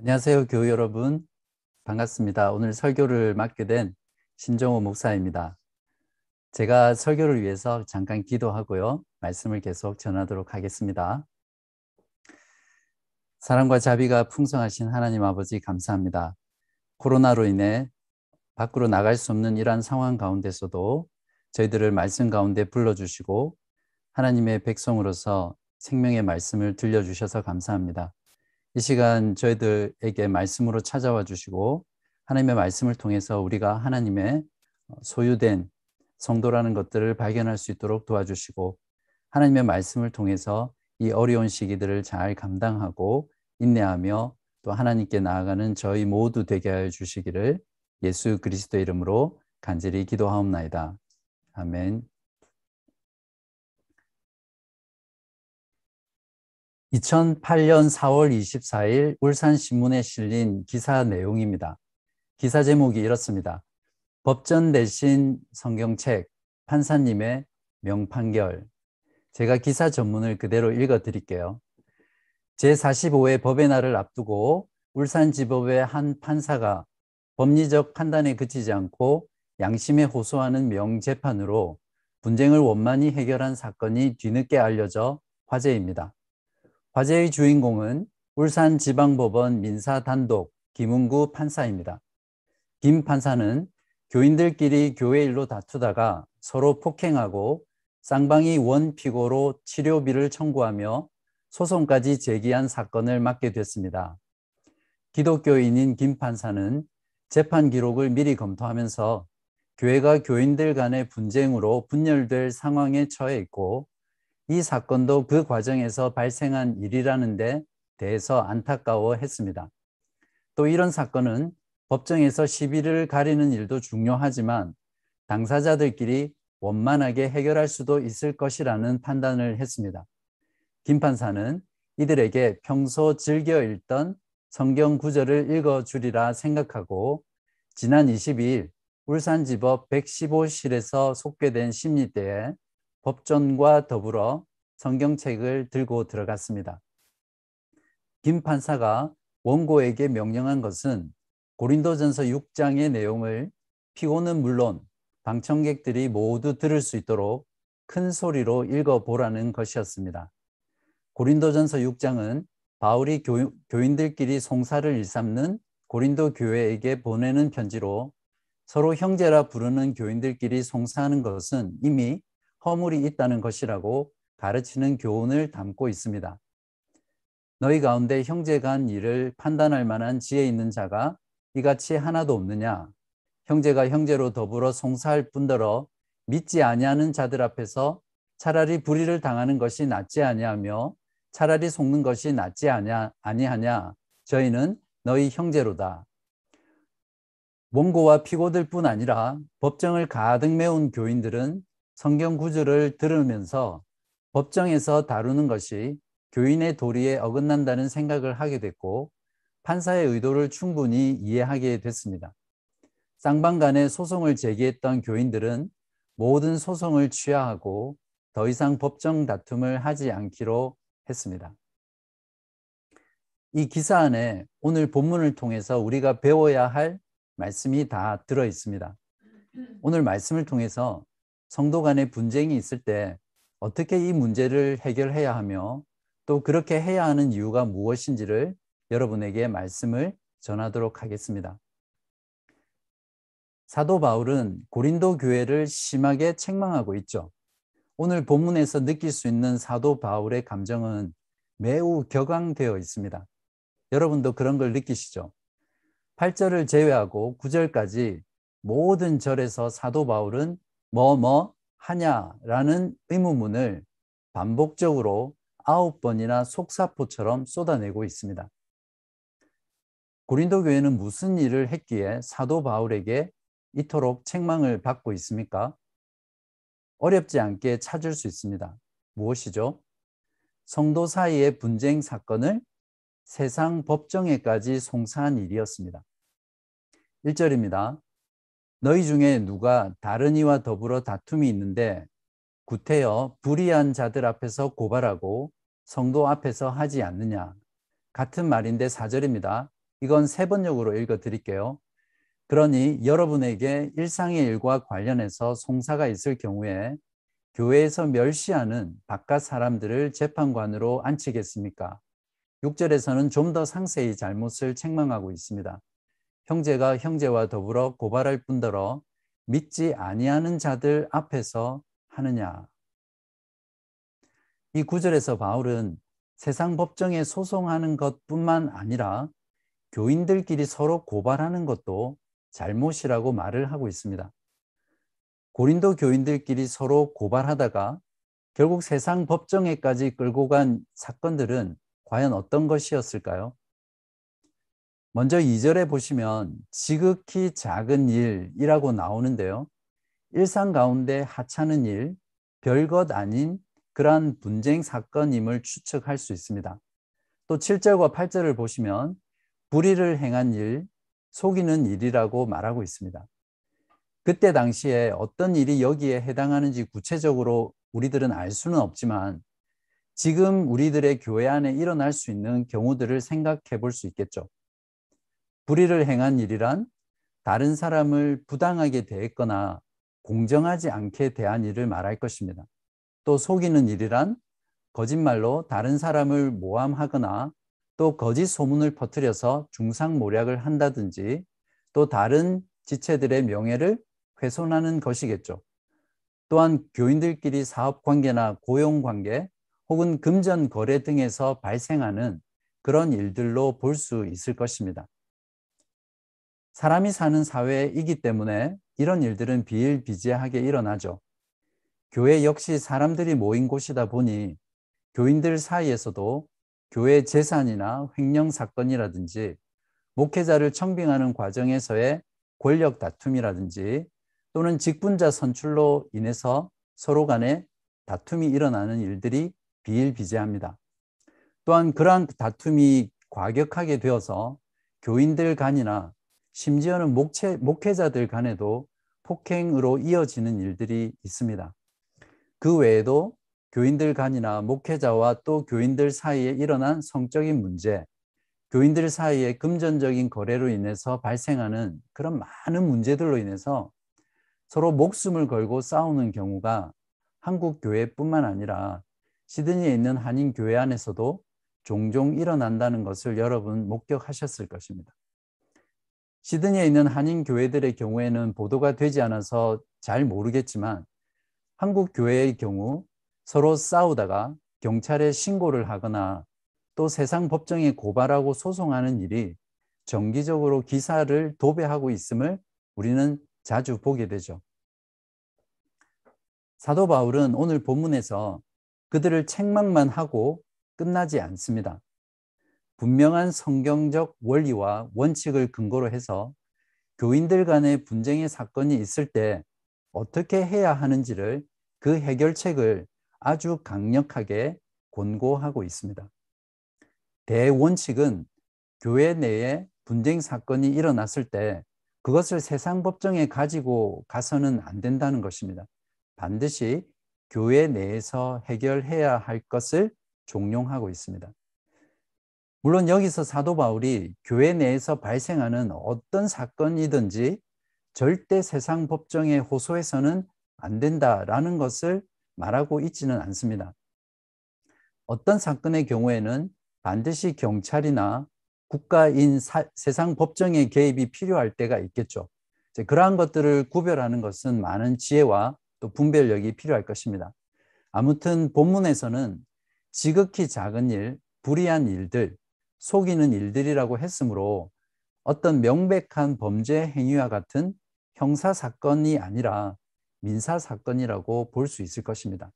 안녕하세요, 교우 여러분. 반갑습니다. 오늘 설교를 맡게 된 신정호 목사입니다. 제가 설교를 위해서 잠깐 기도하고요. 말씀을 계속 전하도록 하겠습니다. 사랑과 자비가 풍성하신 하나님 아버지 감사합니다. 코로나로 인해 밖으로 나갈 수 없는 이러한 상황 가운데서도 저희들을 말씀 가운데 불러주시고 하나님의 백성으로서 생명의 말씀을 들려주셔서 감사합니다. 이 시간 저희들에게 말씀으로 찾아와 주시고 하나님의 말씀을 통해서 우리가 하나님의 소유된 성도라는 것들을 발견할 수 있도록 도와주시고 하나님의 말씀을 통해서 이 어려운 시기들을 잘 감당하고 인내하며 또 하나님께 나아가는 저희 모두 되게 하여 주시기를 예수 그리스도 이름으로 간절히 기도하옵나이다. 아멘. 2008년 4월 24일 울산신문에 실린 기사 내용입니다. 기사 제목이 이렇습니다. 법전 대신 성경책 판사님의 명판결. 제가 기사 전문을 그대로 읽어 드릴게요. 제45회 법의 날을 앞두고 울산지법의 한 판사가 법리적 판단에 그치지 않고 양심에 호소하는 명재판으로 분쟁을 원만히 해결한 사건이 뒤늦게 알려져 화제입니다. 화제의 주인공은 울산지방법원 민사단독 김은구 판사입니다. 김 판사는 교인들끼리 교회 일로 다투다가 서로 폭행하고 쌍방이 원피고로 치료비를 청구하며 소송까지 제기한 사건을 맡게 됐습니다. 기독교인인 김 판사는 재판 기록을 미리 검토하면서 교회가 교인들 간의 분쟁으로 분열될 상황에 처해 있고 이 사건도 그 과정에서 발생한 일이라는 데 대해서 안타까워했습니다. 또 이런 사건은 법정에서 시비를 가리는 일도 중요하지만 당사자들끼리 원만하게 해결할 수도 있을 것이라는 판단을 했습니다. 김 판사는 이들에게 평소 즐겨 읽던 성경 구절을 읽어주리라 생각하고 지난 22일 울산지법 115실에서 속개된 심리대에 법전과 더불어 성경책을 들고 들어갔습니다. 김 판사가 원고에게 명령한 것은 고린도전서 6장의 내용을 피고는 물론 방청객들이 모두 들을 수 있도록 큰 소리로 읽어보라는 것이었습니다. 고린도전서 6장은 바울이 교, 교인들끼리 송사를 일삼는 고린도 교회에게 보내는 편지로 서로 형제라 부르는 교인들끼리 송사하는 것은 이미 허물이 있다는 것이라고 가르치는 교훈을 담고 있습니다. 너희 가운데 형제가 한 일을 판단할 만한 지혜 있는 자가 이같이 하나도 없느냐? 형제가 형제로 더불어 송사할 뿐더러 믿지 아니하는 자들 앞에서 차라리 불의를 당하는 것이 낫지 아니하며 차라리 속는 것이 낫지 아니하냐? 저희는 너희 형제로다. 원고와 피고들 뿐 아니라 법정을 가득 메운 교인들은 성경 구절을 들으면서 법정에서 다루는 것이 교인의 도리에 어긋난다는 생각을 하게 됐고 판사의 의도를 충분히 이해하게 됐습니다. 쌍방 간의 소송을 제기했던 교인들은 모든 소송을 취하하고 더 이상 법정 다툼을 하지 않기로 했습니다. 이 기사 안에 오늘 본문을 통해서 우리가 배워야 할 말씀이 다 들어 있습니다. 오늘 말씀을 통해서 성도 간의 분쟁이 있을 때 어떻게 이 문제를 해결해야 하며 또 그렇게 해야 하는 이유가 무엇인지를 여러분에게 말씀을 전하도록 하겠습니다. 사도 바울은 고린도 교회를 심하게 책망하고 있죠. 오늘 본문에서 느낄 수 있는 사도 바울의 감정은 매우 격앙되어 있습니다. 여러분도 그런 걸 느끼시죠? 8절을 제외하고 9절까지 모든 절에서 사도 바울은 뭐뭐 뭐 하냐라는 의문문을 반복적으로 아홉 번이나 속사포처럼 쏟아내고 있습니다. 고린도 교회는 무슨 일을 했기에 사도 바울에게 이토록 책망을 받고 있습니까? 어렵지 않게 찾을 수 있습니다. 무엇이죠? 성도 사이의 분쟁 사건을 세상 법정에까지 송사한 일이었습니다. 1절입니다. 너희 중에 누가 다른 이와 더불어 다툼이 있는데 구태여 불의한 자들 앞에서 고발하고 성도 앞에서 하지 않느냐. 같은 말인데 사절입니다. 이건 세 번역으로 읽어 드릴게요. 그러니 여러분에게 일상의 일과 관련해서 송사가 있을 경우에 교회에서 멸시하는 바깥 사람들을 재판관으로 앉히겠습니까? 6절에서는 좀 더 상세히 잘못을 책망하고 있습니다. 형제가 형제와 더불어 고발할 뿐더러 믿지 아니하는 자들 앞에서 하느냐. 이 구절에서 바울은 세상 법정에 소송하는 것뿐만 아니라 교인들끼리 서로 고발하는 것도 잘못이라고 말을 하고 있습니다. 고린도 교인들끼리 서로 고발하다가 결국 세상 법정에까지 끌고 간 사건들은 과연 어떤 것이었을까요? 먼저 2절에 보시면 지극히 작은 일이라고 나오는데요. 일상 가운데 하찮은 일, 별것 아닌 그러한 분쟁 사건임을 추측할 수 있습니다. 또 7절과 8절을 보시면 불의를 행한 일, 속이는 일이라고 말하고 있습니다. 그때 당시에 어떤 일이 여기에 해당하는지 구체적으로 우리들은 알 수는 없지만 지금 우리들의 교회 안에 일어날 수 있는 경우들을 생각해 볼 수 있겠죠. 불의를 행한 일이란 다른 사람을 부당하게 대했거나 공정하지 않게 대한 일을 말할 것입니다. 또 속이는 일이란 거짓말로 다른 사람을 모함하거나 또 거짓 소문을 퍼뜨려서 중상모략을 한다든지 또 다른 지체들의 명예를 훼손하는 것이겠죠. 또한 교인들끼리 사업 관계나 고용 관계 혹은 금전 거래 등에서 발생하는 그런 일들로 볼 수 있을 것입니다. 사람이 사는 사회이기 때문에 이런 일들은 비일비재하게 일어나죠. 교회 역시 사람들이 모인 곳이다 보니 교인들 사이에서도 교회 재산이나 횡령 사건이라든지 목회자를 청빙하는 과정에서의 권력 다툼이라든지 또는 직분자 선출로 인해서 서로 간에 다툼이 일어나는 일들이 비일비재합니다. 또한 그러한 다툼이 과격하게 되어서 교인들 간이나 심지어는 목회, 목회자들 간에도 폭행으로 이어지는 일들이 있습니다. 그 외에도 교인들 간이나 목회자와 또 교인들 사이에 일어난 성적인 문제, 교인들 사이의 금전적인 거래로 인해서 발생하는 그런 많은 문제들로 인해서 서로 목숨을 걸고 싸우는 경우가 한국 교회뿐만 아니라 시드니에 있는 한인 교회 안에서도 종종 일어난다는 것을 여러분 목격하셨을 것입니다. 시드니에 있는 한인 교회들의 경우에는 보도가 되지 않아서 잘 모르겠지만 한국 교회의 경우 서로 싸우다가 경찰에 신고를 하거나 또 세상 법정에 고발하고 소송하는 일이 정기적으로 기사를 도배하고 있음을 우리는 자주 보게 되죠. 사도 바울은 오늘 본문에서 그들을 책망만 하고 끝나지 않습니다. 분명한 성경적 원리와 원칙을 근거로 해서 교인들 간의 분쟁의 사건이 있을 때 어떻게 해야 하는지를 그 해결책을 아주 강력하게 권고하고 있습니다. 대원칙은 교회 내에 분쟁 사건이 일어났을 때 그것을 세상 법정에 가지고 가서는 안 된다는 것입니다. 반드시 교회 내에서 해결해야 할 것을 종용하고 있습니다. 물론 여기서 사도 바울이 교회 내에서 발생하는 어떤 사건이든지 절대 세상 법정에 호소해서는 안 된다라는 것을 말하고 있지는 않습니다. 어떤 사건의 경우에는 반드시 경찰이나 국가인 사, 세상 법정의 개입이 필요할 때가 있겠죠. 그러한 것들을 구별하는 것은 많은 지혜와 또 분별력이 필요할 것입니다. 아무튼 본문에서는 지극히 작은 일, 불이한 일들, 속이는 일들이라고 했으므로 어떤 명백한 범죄 행위와 같은 형사 사건이 아니라 민사 사건이라고 볼 수 있을 것입니다.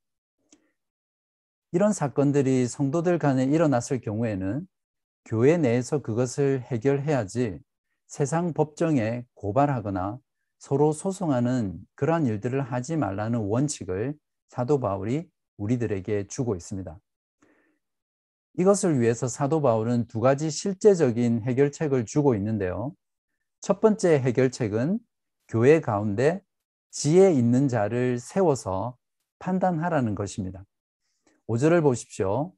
이런 사건들이 성도들 간에 일어났을 경우에는 교회 내에서 그것을 해결해야지 세상 법정에 고발하거나 서로 소송하는 그러한 일들을 하지 말라는 원칙을 사도 바울이 우리들에게 주고 있습니다. 이것을 위해서 사도 바울은 두 가지 실제적인 해결책을 주고 있는데요. 첫 번째 해결책은 교회 가운데 지혜 있는 자를 세워서 판단하라는 것입니다. 5절을 보십시오.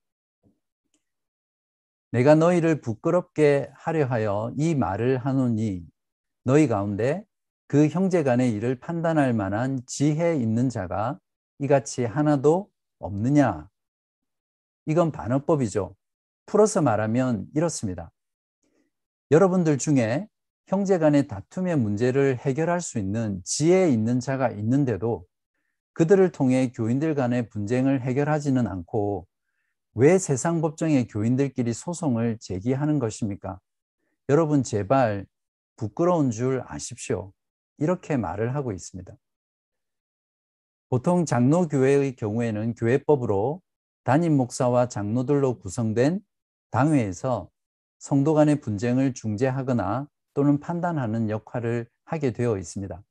내가 너희를 부끄럽게 하려 하여 이 말을 하노니 너희 가운데 그 형제 간의 일을 판단할 만한 지혜 있는 자가 이같이 하나도 없느냐? 이건 반어법이죠. 풀어서 말하면 이렇습니다. 여러분들 중에 형제 간의 다툼의 문제를 해결할 수 있는 지혜 있는 자가 있는데도 그들을 통해 교인들 간의 분쟁을 해결하지는 않고 왜 세상 법정에 교인들끼리 소송을 제기하는 것입니까? 여러분 제발 부끄러운 줄 아십시오. 이렇게 말을 하고 있습니다. 보통 장로교회의 경우에는 교회법으로 담임 목사와 장로들로 구성된 당회에서 성도 간의 분쟁을 중재하거나 또는 판단하는 역할을 하게 되어 있습니다.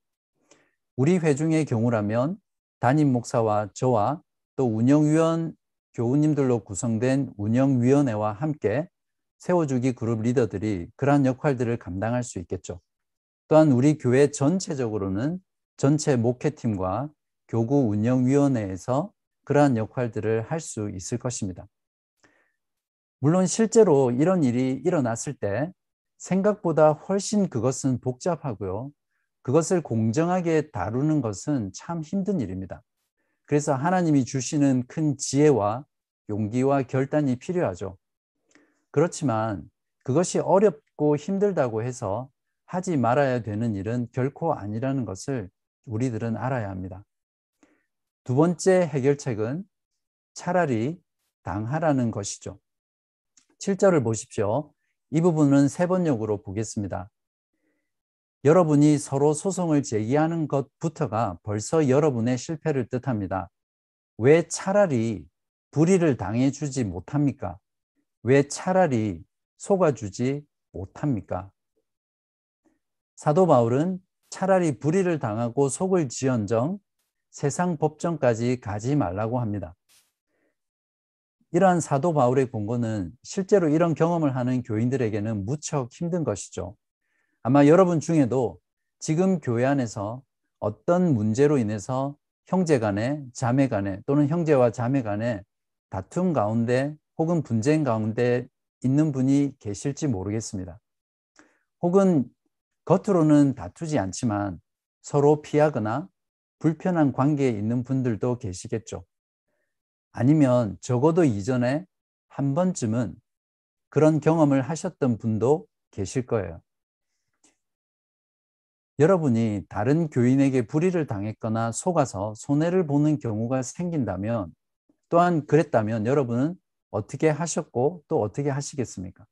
우리 회중의 경우라면 담임 목사와 저와 또 운영위원 교우님들로 구성된 운영위원회와 함께 세워주기 그룹 리더들이 그러한 역할들을 감당할 수 있겠죠. 또한 우리 교회 전체적으로는 전체 목회팀과 교구 운영위원회에서 그러한 역할들을 할 수 있을 것입니다. 물론 실제로 이런 일이 일어났을 때 생각보다 훨씬 그것은 복잡하고요. 그것을 공정하게 다루는 것은 참 힘든 일입니다. 그래서 하나님이 주시는 큰 지혜와 용기와 결단이 필요하죠. 그렇지만 그것이 어렵고 힘들다고 해서 하지 말아야 되는 일은 결코 아니라는 것을 우리들은 알아야 합니다. 두 번째 해결책은 차라리 당하라는 것이죠. 7절을 보십시오. 이 부분은 세 번역으로 보겠습니다. 여러분이 서로 소송을 제기하는 것부터가 벌써 여러분의 실패를 뜻합니다. 왜 차라리 불의를 당해주지 못합니까? 왜 차라리 속아주지 못합니까? 사도 바울은 차라리 불의를 당하고 속을 지언정 세상 법정까지 가지 말라고 합니다. 이러한 사도 바울의 공고는 실제로 이런 경험을 하는 교인들에게는 무척 힘든 것이죠. 아마 여러분 중에도 지금 교회 안에서 어떤 문제로 인해서 형제 간에, 자매 간에 또는 형제와 자매 간에 다툼 가운데 혹은 분쟁 가운데 있는 분이 계실지 모르겠습니다. 혹은 겉으로는 다투지 않지만 서로 피하거나 불편한 관계에 있는 분들도 계시겠죠. 아니면 적어도 이전에 한 번쯤은 그런 경험을 하셨던 분도 계실 거예요. 여러분이 다른 교인에게 불의를 당했거나 속아서 손해를 보는 경우가 생긴다면 또한 그랬다면 여러분은 어떻게 하셨고 또 어떻게 하시겠습니까?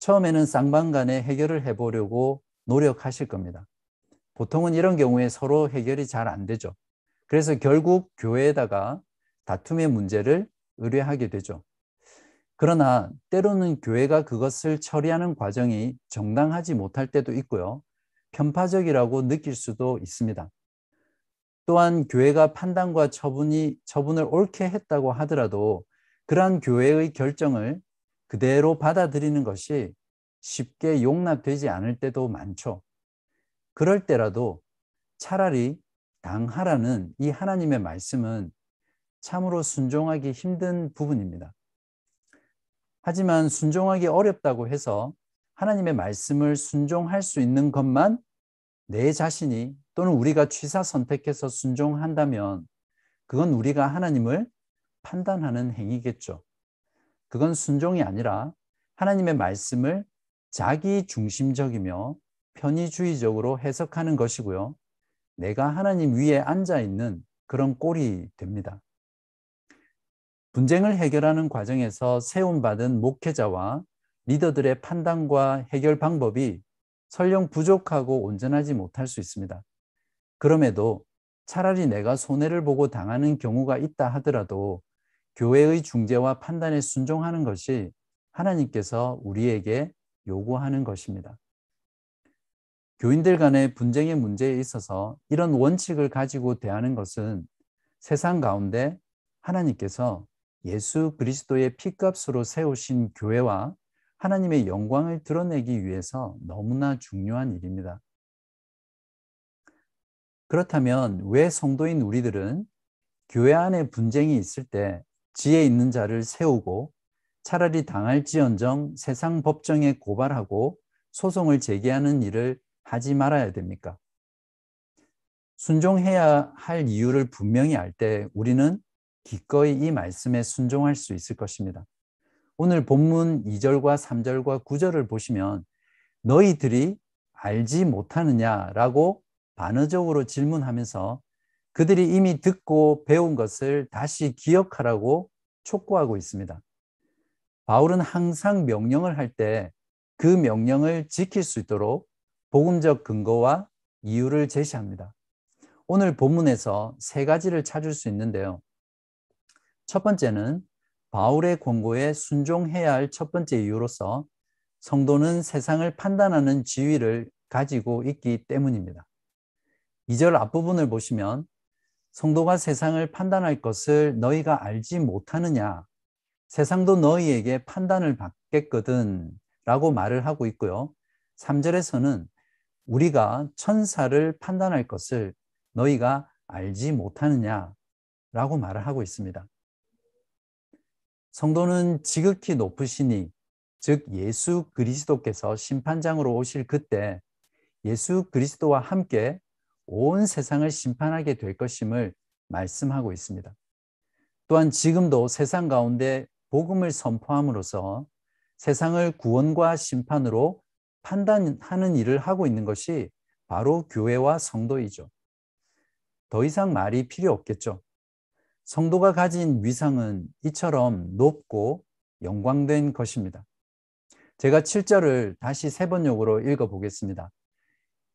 처음에는 쌍방 간에 해결을 해보려고 노력하실 겁니다. 보통은 이런 경우에 서로 해결이 잘 안 되죠. 그래서 결국 교회에다가 다툼의 문제를 의뢰하게 되죠. 그러나 때로는 교회가 그것을 처리하는 과정이 정당하지 못할 때도 있고요. 편파적이라고 느낄 수도 있습니다. 또한 교회가 판단과 처분이 처분을 옳게 했다고 하더라도 그러한 교회의 결정을 그대로 받아들이는 것이 쉽게 용납되지 않을 때도 많죠. 그럴 때라도 차라리 당하라는 이 하나님의 말씀은 참으로 순종하기 힘든 부분입니다. 하지만 순종하기 어렵다고 해서 하나님의 말씀을 순종할 수 있는 것만 내 자신이 또는 우리가 취사 선택해서 순종한다면 그건 우리가 하나님을 판단하는 행위겠죠. 그건 순종이 아니라 하나님의 말씀을 자기 중심적이며 편의주의적으로 해석하는 것이고요. 내가 하나님 위에 앉아 있는 그런 꼴이 됩니다. 분쟁을 해결하는 과정에서 세움받은 목회자와 리더들의 판단과 해결 방법이 설령 부족하고 온전하지 못할 수 있습니다. 그럼에도 차라리 내가 손해를 보고 당하는 경우가 있다 하더라도 교회의 중재와 판단에 순종하는 것이 하나님께서 우리에게 요구하는 것입니다. 교인들 간의 분쟁의 문제에 있어서 이런 원칙을 가지고 대하는 것은 세상 가운데 하나님께서 예수 그리스도의 피값으로 세우신 교회와 하나님의 영광을 드러내기 위해서 너무나 중요한 일입니다. 그렇다면 왜 성도인 우리들은 교회 안에 분쟁이 있을 때 지혜 있는 자를 세우고 차라리 당할지언정 세상 법정에 고발하고 소송을 제기하는 일을 하지 말아야 됩니까? 순종해야 할 이유를 분명히 알 때 우리는 기꺼이 이 말씀에 순종할 수 있을 것입니다. 오늘 본문 2절과 3절과 9절을 보시면 너희들이 알지 못하느냐라고 반어적으로 질문하면서 그들이 이미 듣고 배운 것을 다시 기억하라고 촉구하고 있습니다. 바울은 항상 명령을 할 때 그 명령을 지킬 수 있도록 복음적 근거와 이유를 제시합니다. 오늘 본문에서 세 가지를 찾을 수 있는데요. 첫 번째는 바울의 권고에 순종해야 할 첫 번째 이유로서 성도는 세상을 판단하는 지위를 가지고 있기 때문입니다. 2절 앞부분을 보시면 성도가 세상을 판단할 것을 너희가 알지 못하느냐 세상도 너희에게 판단을 받겠거든 라고 말을 하고 있고요. 3절에서는 우리가 천사를 판단할 것을 너희가 알지 못하느냐 라고 말을 하고 있습니다. 성도는 지극히 높으시니 즉 예수 그리스도께서 심판장으로 오실 그때 예수 그리스도와 함께 온 세상을 심판하게 될 것임을 말씀하고 있습니다. 또한 지금도 세상 가운데 복음을 선포함으로써 세상을 구원과 심판으로 판단하는 일을 하고 있는 것이 바로 교회와 성도이죠. 더 이상 말이 필요 없겠죠. 성도가 가진 위상은 이처럼 높고 영광된 것입니다. 제가 7절을 다시 세 번역으로 읽어 보겠습니다.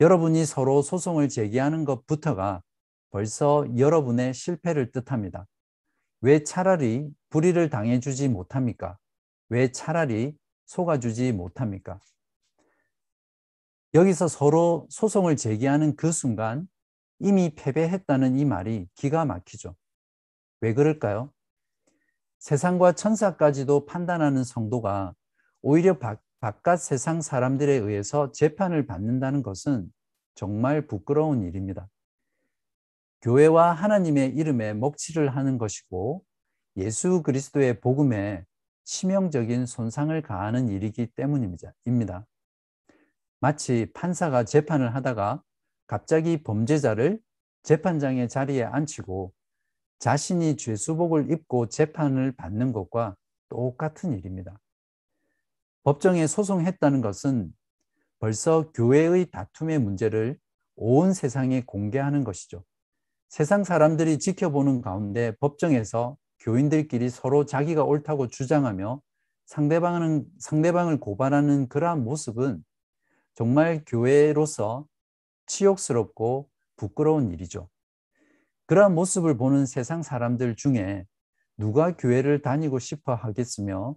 여러분이 서로 소송을 제기하는 것부터가 벌써 여러분의 실패를 뜻합니다. 왜 차라리 불의를 당해주지 못합니까? 왜 차라리 속아주지 못합니까? 여기서 서로 소송을 제기하는 그 순간 이미 패배했다는 이 말이 기가 막히죠. 왜 그럴까요? 세상과 천사까지도 판단하는 성도가 오히려 바, 바깥 세상 사람들에 의해서 재판을 받는다는 것은 정말 부끄러운 일입니다. 교회와 하나님의 이름에 먹칠을 하는 것이고 예수 그리스도의 복음에 치명적인 손상을 가하는 일이기 때문입니다. 마치 판사가 재판을 하다가 갑자기 범죄자를 재판장의 자리에 앉히고 자신이 죄수복을 입고 재판을 받는 것과 똑같은 일입니다. 법정에 소송했다는 것은 벌써 교회의 다툼의 문제를 온 세상에 공개하는 것이죠. 세상 사람들이 지켜보는 가운데 법정에서 교인들끼리 서로 자기가 옳다고 주장하며 상대방은, 상대방을 고발하는 그러한 모습은 정말 교회로서 치욕스럽고 부끄러운 일이죠. 그러한 모습을 보는 세상 사람들 중에 누가 교회를 다니고 싶어 하겠으며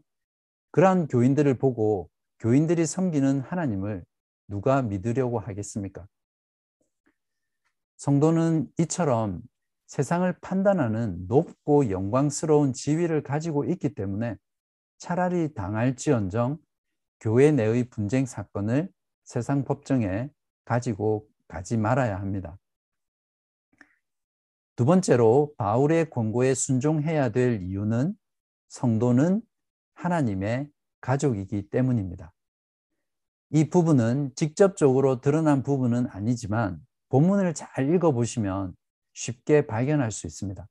그러한 교인들을 보고 교인들이 섬기는 하나님을 누가 믿으려고 하겠습니까? 성도는 이처럼 세상을 판단하는 높고 영광스러운 지위를 가지고 있기 때문에 차라리 당할지언정 교회 내의 분쟁 사건을 세상 법정에 가지고 가지 말아야 합니다. 두 번째로 바울의 권고에 순종해야 될 이유는 성도는 하나님의 가족이기 때문입니다. 이 부분은 직접적으로 드러난 부분은 아니지만 본문을 잘 읽어보시면 쉽게 발견할 수 있습니다.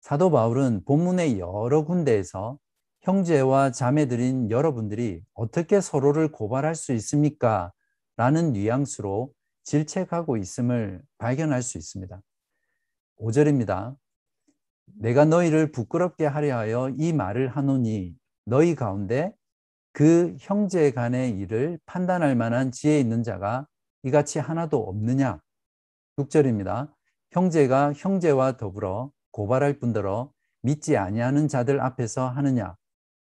사도 바울은 본문의 여러 군데에서 형제와 자매들인 여러분들이 어떻게 서로를 고발할 수 있습니까? 라는 뉘앙스로 질책하고 있음을 발견할 수 있습니다. 5절입니다. 내가 너희를 부끄럽게 하려 하여 이 말을 하노니 너희 가운데 그 형제 간의 일을 판단할 만한 지혜 있는 자가 이같이 하나도 없느냐? 6절입니다. 형제가 형제와 더불어 고발할 뿐더러 믿지 아니하는 자들 앞에서 하느냐?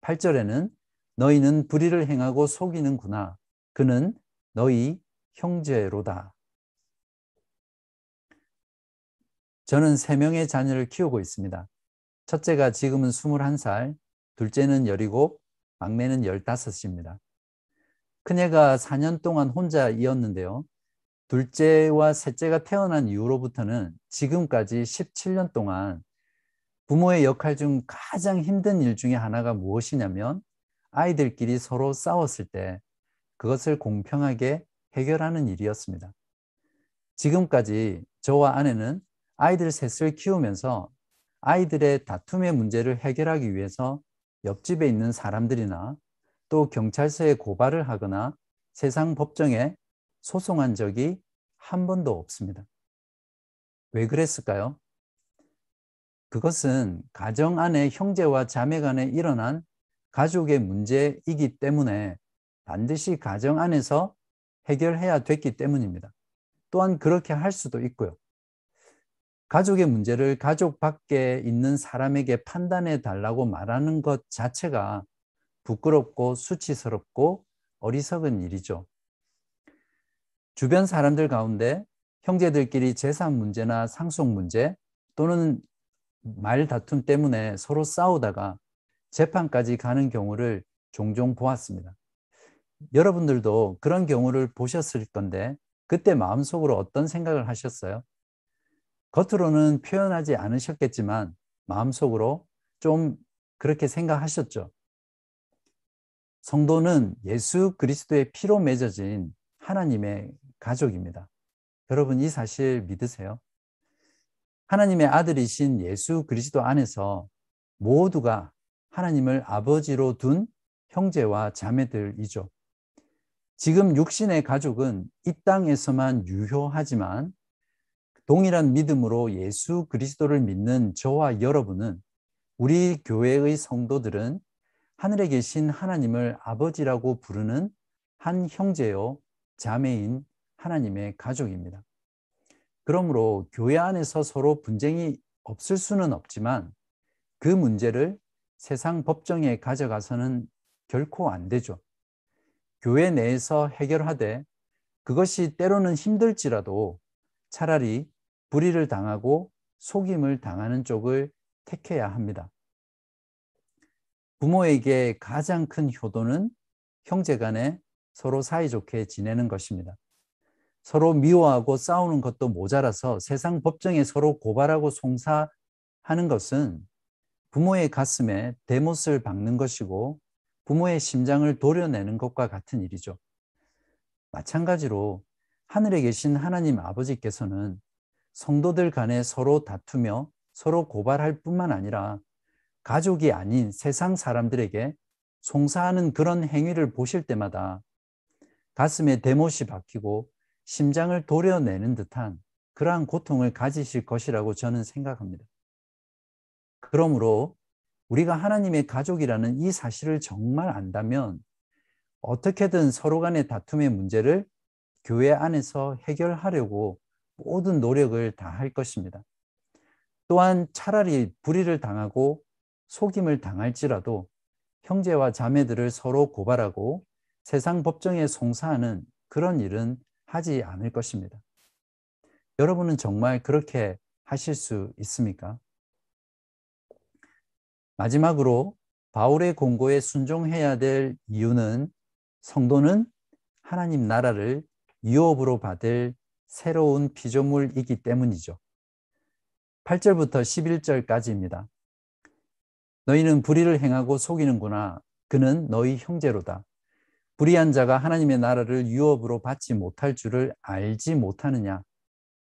8절에는 너희는 불의를 행하고 속이는구나. 그는 너희 형제로다. 저는 세 명의 자녀를 키우고 있습니다. 첫째가 지금은 21살, 둘째는 17, 막내는 15입니다. 큰애가 4년 동안 혼자이었는데요. 둘째와 셋째가 태어난 이후로부터는 지금까지 17년 동안 부모의 역할 중 가장 힘든 일 중에 하나가 무엇이냐면 아이들끼리 서로 싸웠을 때 그것을 공평하게 해결하는 일이었습니다. 지금까지 저와 아내는 아이들 셋을 키우면서 아이들의 다툼의 문제를 해결하기 위해서 옆집에 있는 사람들이나 또 경찰서에 고발을 하거나 세상 법정에 소송한 적이 한 번도 없습니다. 왜 그랬을까요? 그것은 가정 안에 형제와 자매 간에 일어난 가족의 문제이기 때문에 반드시 가정 안에서 해결해야 됐기 때문입니다. 또한 그렇게 할 수도 있고요. 가족의 문제를 가족 밖에 있는 사람에게 판단해 달라고 말하는 것 자체가 부끄럽고 수치스럽고 어리석은 일이죠. 주변 사람들 가운데 형제들끼리 재산 문제나 상속 문제 또는 말 다툼 때문에 서로 싸우다가 재판까지 가는 경우를 종종 보았습니다. 여러분들도 그런 경우를 보셨을 건데 그때 마음속으로 어떤 생각을 하셨어요? 겉으로는 표현하지 않으셨겠지만 마음속으로 좀 그렇게 생각하셨죠. 성도는 예수 그리스도의 피로 맺어진 하나님의 가족입니다. 여러분 이 사실 믿으세요? 하나님의 아들이신 예수 그리스도 안에서 모두가 하나님을 아버지로 둔 형제와 자매들이죠. 지금 육신의 가족은 이 땅에서만 유효하지만 동일한 믿음으로 예수 그리스도를 믿는 저와 여러분은 우리 교회의 성도들은 하늘에 계신 하나님을 아버지라고 부르는 한 형제요 자매인 하나님의 가족입니다. 그러므로 교회 안에서 서로 분쟁이 없을 수는 없지만 그 문제를 세상 법정에 가져가서는 결코 안 되죠. 교회 내에서 해결하되 그것이 때로는 힘들지라도 차라리 불의를 당하고 속임을 당하는 쪽을 택해야 합니다. 부모에게 가장 큰 효도는 형제 간에 서로 사이좋게 지내는 것입니다. 서로 미워하고 싸우는 것도 모자라서 세상 법정에 서로 고발하고 송사하는 것은 부모의 가슴에 대못을 박는 것이고 부모의 심장을 도려내는 것과 같은 일이죠. 마찬가지로 하늘에 계신 하나님 아버지께서는 성도들 간에 서로 다투며 서로 고발할 뿐만 아니라 가족이 아닌 세상 사람들에게 송사하는 그런 행위를 보실 때마다 가슴에 대못이 박히고 심장을 도려내는 듯한 그러한 고통을 가지실 것이라고 저는 생각합니다. 그러므로 우리가 하나님의 가족이라는 이 사실을 정말 안다면 어떻게든 서로 간의 다툼의 문제를 교회 안에서 해결하려고 모든 노력을 다 할 것입니다. 또한 차라리 불의를 당하고 속임을 당할지라도 형제와 자매들을 서로 고발하고 세상 법정에 송사하는 그런 일은 하지 않을 것입니다. 여러분은 정말 그렇게 하실 수 있습니까? 마지막으로 바울의 공고에 순종해야 될 이유는 성도는 하나님 나라를 유업으로 받을 새로운 피조물이기 때문이죠. 8절부터 11절까지입니다. 너희는 불의를 행하고 속이는구나. 그는 너희 형제로다. 불의한 자가 하나님의 나라를 유업으로 받지 못할 줄을 알지 못하느냐?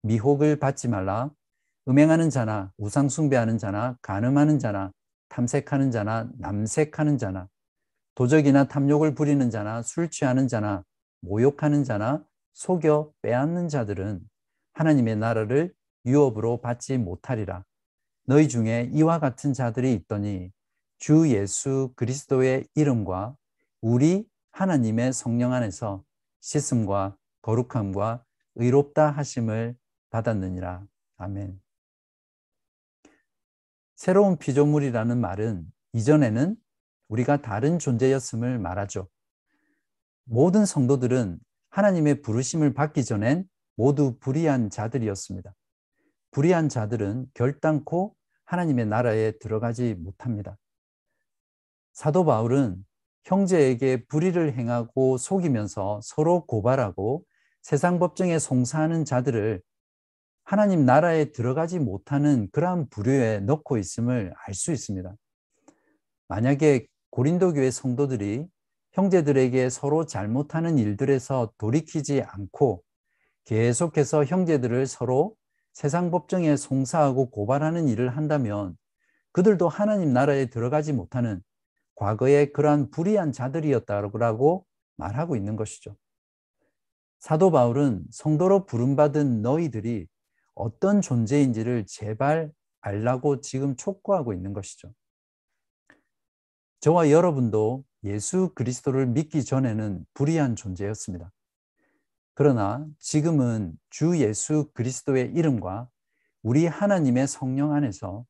미혹을 받지 말라. 음행하는 자나 우상 숭배하는 자나 간음하는 자나 탐색하는 자나 남색하는 자나 도적이나 탐욕을 부리는 자나 술 취하는 자나 모욕하는 자나 속여 빼앗는 자들은 하나님의 나라를 유업으로 받지 못하리라. 너희 중에 이와 같은 자들이 있더니 주 예수 그리스도의 이름과 우리 하나님의 성령 안에서 씻음과 거룩함과 의롭다 하심을 받았느니라. 아멘. 새로운 피조물이라는 말은 이전에는 우리가 다른 존재였음을 말하죠. 모든 성도들은 하나님의 부르심을 받기 전엔 모두 불의한 자들이었습니다. 불의한 자들은 결단코 하나님의 나라에 들어가지 못합니다. 사도 바울은 형제에게 불의를 행하고 속이면서 서로 고발하고 세상 법정에 송사하는 자들을 하나님 나라에 들어가지 못하는 그러한 부류에 넣고 있음을 알 수 있습니다. 만약에 고린도 교회 성도들이 형제들에게 서로 잘못하는 일들에서 돌이키지 않고 계속해서 형제들을 서로 세상 법정에 송사하고 고발하는 일을 한다면 그들도 하나님 나라에 들어가지 못하는 과거의 그러한 불의한 자들이었다고 말하고 있는 것이죠. 사도 바울은 성도로 부름받은 너희들이 어떤 존재인지를 제발 알라고 지금 촉구하고 있는 것이죠. 저와 여러분도 예수 그리스도를 믿기 전에는 불의한 존재였습니다. 그러나 지금은 주 예수 그리스도의 이름과 우리 하나님의 성령 안에서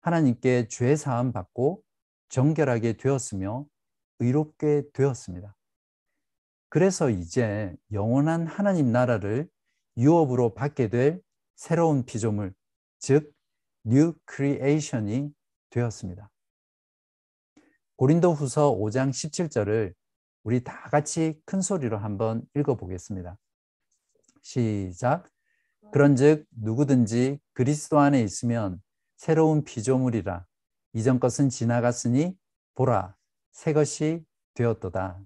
하나님께 죄 사함 받고 정결하게 되었으며 의롭게 되었습니다. 그래서 이제 영원한 하나님 나라를 유업으로 받게 될 새로운 피조물, 즉 new creation이 되었습니다. 고린도 후서 5장 17절을 우리 다 같이 큰 소리로 한번 읽어보겠습니다. 시작. 그런즉 누구든지 그리스도 안에 있으면 새로운 피조물이라 이전 것은 지나갔으니 보라 새 것이 되었도다.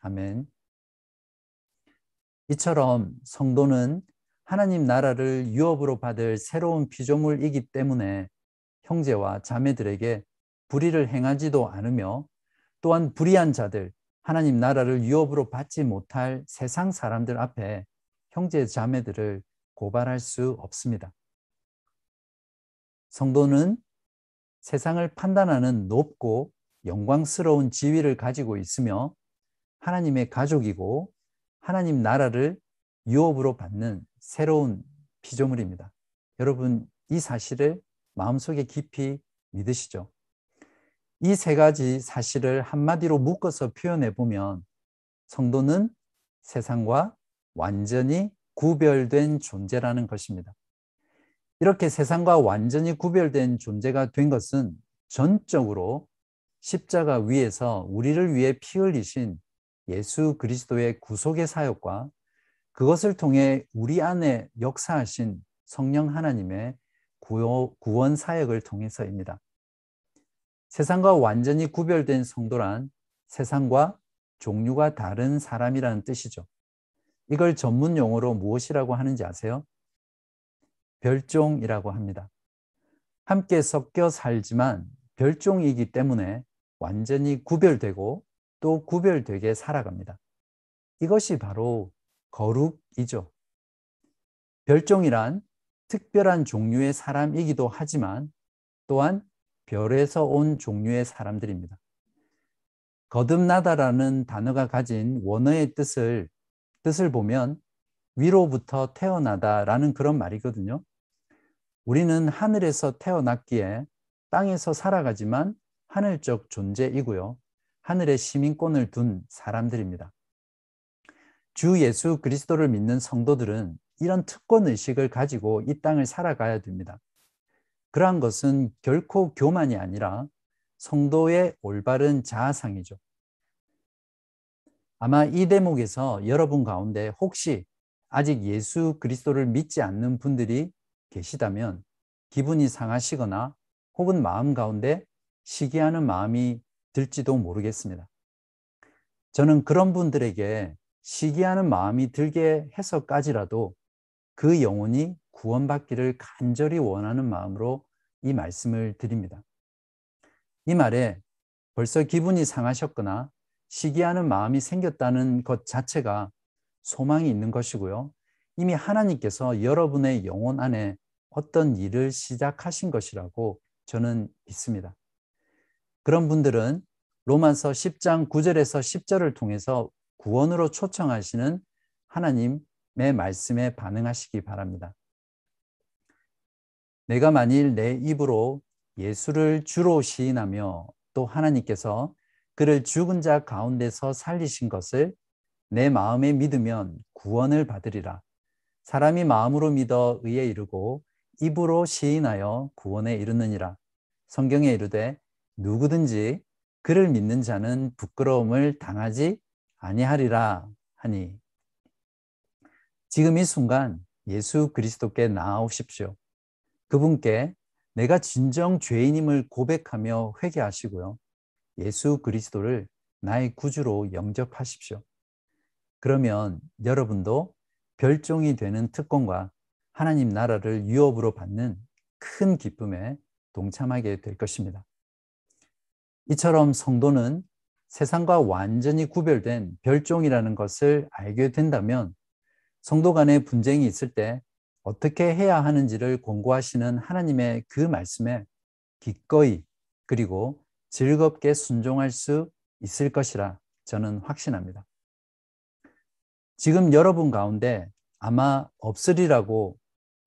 아멘. 이처럼 성도는 하나님 나라를 유업으로 받을 새로운 피조물이기 때문에 형제와 자매들에게 불의를 행하지도 않으며 또한 불의한 자들, 하나님 나라를 유업으로 받지 못할 세상 사람들 앞에 형제 자매들을 고발할 수 없습니다. 성도는 세상을 판단하는 높고 영광스러운 지위를 가지고 있으며 하나님의 가족이고 하나님 나라를 유업으로 받는 새로운 피조물입니다. 여러분 이 사실을 마음속에 깊이 믿으시죠? 이 세 가지 사실을 한마디로 묶어서 표현해 보면 성도는 세상과 완전히 구별된 존재라는 것입니다. 이렇게 세상과 완전히 구별된 존재가 된 것은 전적으로 십자가 위에서 우리를 위해 피 흘리신 예수 그리스도의 구속의 사역과 그것을 통해 우리 안에 역사하신 성령 하나님의 구원 사역을 통해서입니다. 세상과 완전히 구별된 성도란 세상과 종류가 다른 사람이라는 뜻이죠. 이걸 전문 용어로 무엇이라고 하는지 아세요? 별종이라고 합니다. 함께 섞여 살지만 별종이기 때문에 완전히 구별되고 또 구별되게 살아갑니다. 이것이 바로 거룩이죠. 별종이란 특별한 종류의 사람이기도 하지만 또한 별에서 온 종류의 사람들입니다. 거듭나다라는 단어가 가진 원어의 뜻을 뜻을 보면 위로부터 태어나다라는 그런 말이거든요. 우리는 하늘에서 태어났기에 땅에서 살아가지만 하늘적 존재이고요. 하늘의 시민권을 둔 사람들입니다. 주 예수 그리스도를 믿는 성도들은 이런 특권 의식을 가지고 이 땅을 살아가야 됩니다. 그러한 것은 결코 교만이 아니라 성도의 올바른 자아상이죠. 아마 이 대목에서 여러분 가운데 혹시 아직 예수 그리스도를 믿지 않는 분들이 계시다면 기분이 상하시거나 혹은 마음 가운데 시기하는 마음이 들지도 모르겠습니다. 저는 그런 분들에게 시기하는 마음이 들게 해서까지라도 그 영혼이 구원받기를 간절히 원하는 마음으로 이 말씀을 드립니다. 이 말에 벌써 기분이 상하셨거나 시기하는 마음이 생겼다는 것 자체가 소망이 있는 것이고요. 이미 하나님께서 여러분의 영혼 안에 어떤 일을 시작하신 것이라고 저는 믿습니다. 그런 분들은 로마서 10장 9절에서 10절을 통해서 구원으로 초청하시는 하나님의 말씀에 반응하시기 바랍니다. 내가 만일 내 입으로 예수를 주로 시인하며 또 하나님께서 그를 죽은 자 가운데서 살리신 것을 내 마음에 믿으면 구원을 받으리라. 사람이 마음으로 믿어 의에 이르고 입으로 시인하여 구원에 이르느니라. 성경에 이르되 누구든지 그를 믿는 자는 부끄러움을 당하지 아니하리라 하니 지금 이 순간 예수 그리스도께 나아오십시오. 그분께 내가 진정 죄인임을 고백하며 회개하시고요. 예수 그리스도를 나의 구주로 영접하십시오. 그러면 여러분도 별종이 되는 특권과 하나님 나라를 유업으로 받는 큰 기쁨에 동참하게 될 것입니다. 이처럼 성도는 세상과 완전히 구별된 별종이라는 것을 알게 된다면 성도 간의 분쟁이 있을 때 어떻게 해야 하는지를 공고하시는 하나님의 그 말씀에 기꺼이 그리고 즐겁게 순종할 수 있을 것이라 저는 확신합니다. 지금 여러분 가운데 아마 없으리라고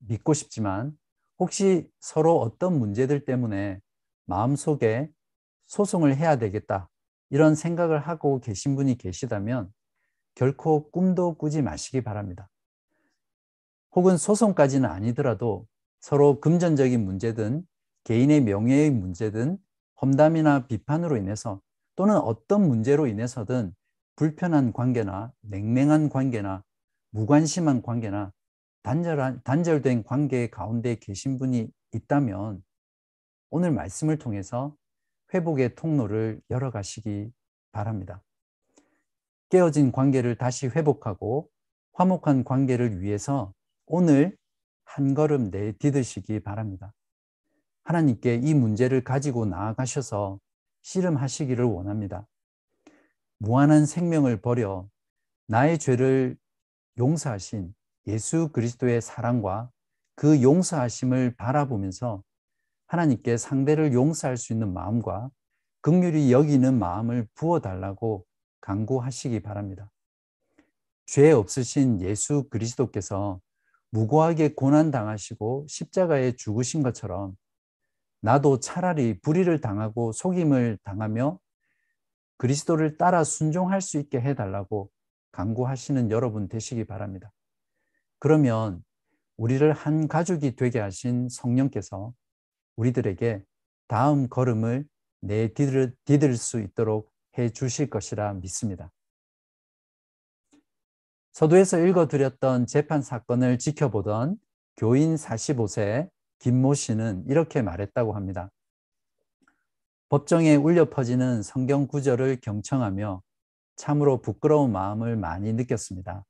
믿고 싶지만 혹시 서로 어떤 문제들 때문에 마음속에 소송을 해야 되겠다 이런 생각을 하고 계신 분이 계시다면 결코 꿈도 꾸지 마시기 바랍니다. 혹은 소송까지는 아니더라도 서로 금전적인 문제든 개인의 명예의 문제든 험담이나 비판으로 인해서 또는 어떤 문제로 인해서든 불편한 관계나 냉랭한 관계나 무관심한 관계나 단절한, 단절된 관계 가운데 계신 분이 있다면 오늘 말씀을 통해서 회복의 통로를 열어가시기 바랍니다. 깨어진 관계를 다시 회복하고 화목한 관계를 위해서 오늘 한 걸음 내디드시기 바랍니다. 하나님께 이 문제를 가지고 나아가셔서 씨름하시기를 원합니다. 무한한 생명을 버려 나의 죄를 용서하신 예수 그리스도의 사랑과 그 용서하심을 바라보면서 하나님께 상대를 용서할 수 있는 마음과 극률이 여기는 마음을 부어달라고 강구하시기 바랍니다. 죄 없으신 예수 그리스도께서 무고하게 고난당하시고 십자가에 죽으신 것처럼 나도 차라리 불의를 당하고 속임을 당하며 그리스도를 따라 순종할 수 있게 해달라고 강구하시는 여러분 되시기 바랍니다. 그러면 우리를 한 가족이 되게 하신 성령께서 우리들에게 다음 걸음을 내디딜 수 있도록 해 주실 것이라 믿습니다. 서두에서 읽어드렸던 재판 사건을 지켜보던 교인 45세 김모 씨는 이렇게 말했다고 합니다. 법정에 울려 퍼지는 성경 구절을 경청하며 참으로 부끄러운 마음을 많이 느꼈습니다.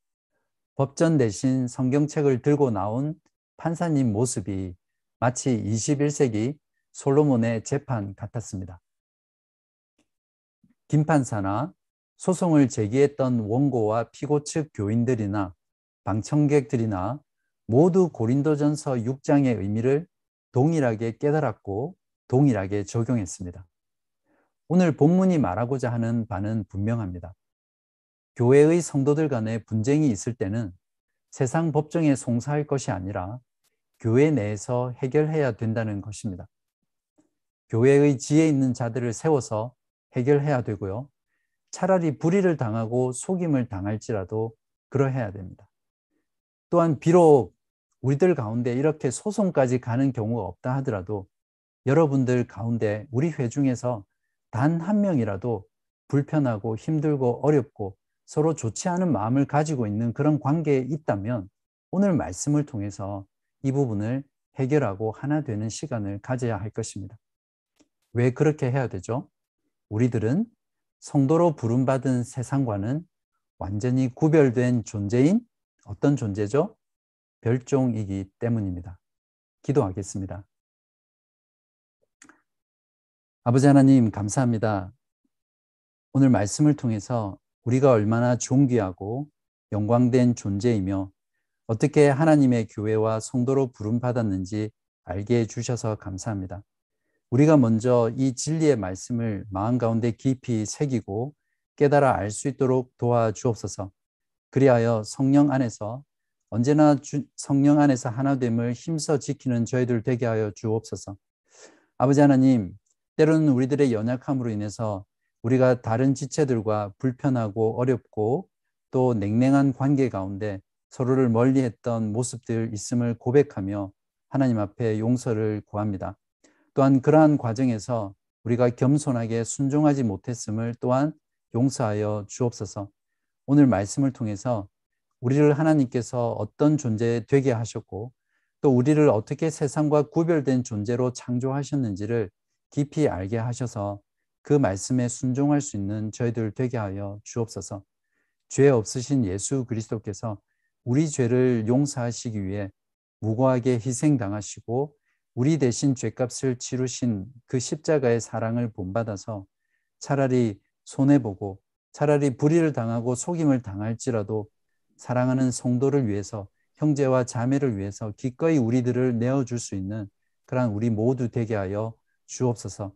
법전 대신 성경책을 들고 나온 판사님 모습이 마치 21세기 솔로몬의 재판 같았습니다. 김 판사나 소송을 제기했던 원고와 피고 측 교인들이나 방청객들이나 모두 고린도전서 6장의 의미를 동일하게 깨달았고 동일하게 적용했습니다. 오늘 본문이 말하고자 하는 바는 분명합니다. 교회의 성도들 간에 분쟁이 있을 때는 세상 법정에 송사할 것이 아니라 교회 내에서 해결해야 된다는 것입니다. 교회의 지혜 있는 자들을 세워서 해결해야 되고요. 차라리 불의를 당하고 속임을 당할지라도 그러해야 됩니다. 또한 비록 우리들 가운데 이렇게 소송까지 가는 경우가 없다 하더라도 여러분들 가운데 우리 회중에서 단 한 명이라도 불편하고 힘들고 어렵고 서로 좋지 않은 마음을 가지고 있는 그런 관계에 있다면 오늘 말씀을 통해서 이 부분을 해결하고 하나 되는 시간을 가져야 할 것입니다. 왜 그렇게 해야 되죠? 우리들은 성도로 부름받은 세상과는 완전히 구별된 존재인 어떤 존재죠? 별종이기 때문입니다. 기도하겠습니다. 아버지 하나님, 감사합니다. 오늘 말씀을 통해서 우리가 얼마나 존귀하고 영광된 존재이며 어떻게 하나님의 교회와 성도로 부름받았는지 알게 해주셔서 감사합니다. 우리가 먼저 이 진리의 말씀을 마음 가운데 깊이 새기고 깨달아 알 수 있도록 도와주옵소서. 그리하여 성령 안에서 언제나 주, 성령 안에서 하나됨을 힘써 지키는 저희들 되게 하여 주옵소서. 아버지 하나님, 때로는 우리들의 연약함으로 인해서 우리가 다른 지체들과 불편하고 어렵고 또 냉랭한 관계 가운데 서로를 멀리 했던 모습들 있음을 고백하며 하나님 앞에 용서를 구합니다. 또한 그러한 과정에서 우리가 겸손하게 순종하지 못했음을 또한 용서하여 주옵소서. 오늘 말씀을 통해서 우리를 하나님께서 어떤 존재 되게 하셨고 또 우리를 어떻게 세상과 구별된 존재로 창조하셨는지를 깊이 알게 하셔서 그 말씀에 순종할 수 있는 저희들 되게 하여 주옵소서. 죄 없으신 예수 그리스도께서 우리 죄를 용서하시기 위해 무고하게 희생당하시고 우리 대신 죄값을 치르신 그 십자가의 사랑을 본받아서 차라리 손해보고 차라리 불의를 당하고 속임을 당할지라도 사랑하는 성도를 위해서 형제와 자매를 위해서 기꺼이 우리들을 내어줄 수 있는 그러한 우리 모두 되게 하여 주옵소서.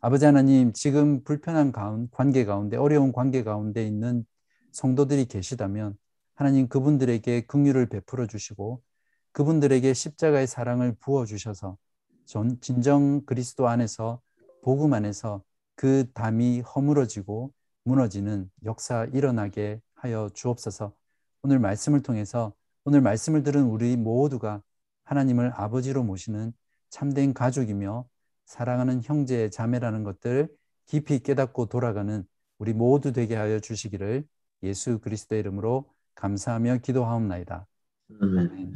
아버지 하나님, 지금 불편한 가운, 관계 가운데, 어려운 관계 가운데 있는 성도들이 계시다면 하나님 그분들에게 긍휼을 베풀어 주시고 그분들에게 십자가의 사랑을 부어 주셔서 진정 그리스도 안에서 복음 안에서 그 담이 허물어지고 무너지는 역사 일어나게 하여 주옵소서. 오늘 말씀을 통해서 오늘 말씀을 들은 우리 모두가 하나님을 아버지로 모시는 참된 가족이며 사랑하는 형제 자매라는 것들 깊이 깨닫고 돌아가는 우리 모두 되게 하여 주시기를 예수 그리스도의 이름으로 감사하며 기도하옵나이다. 아멘.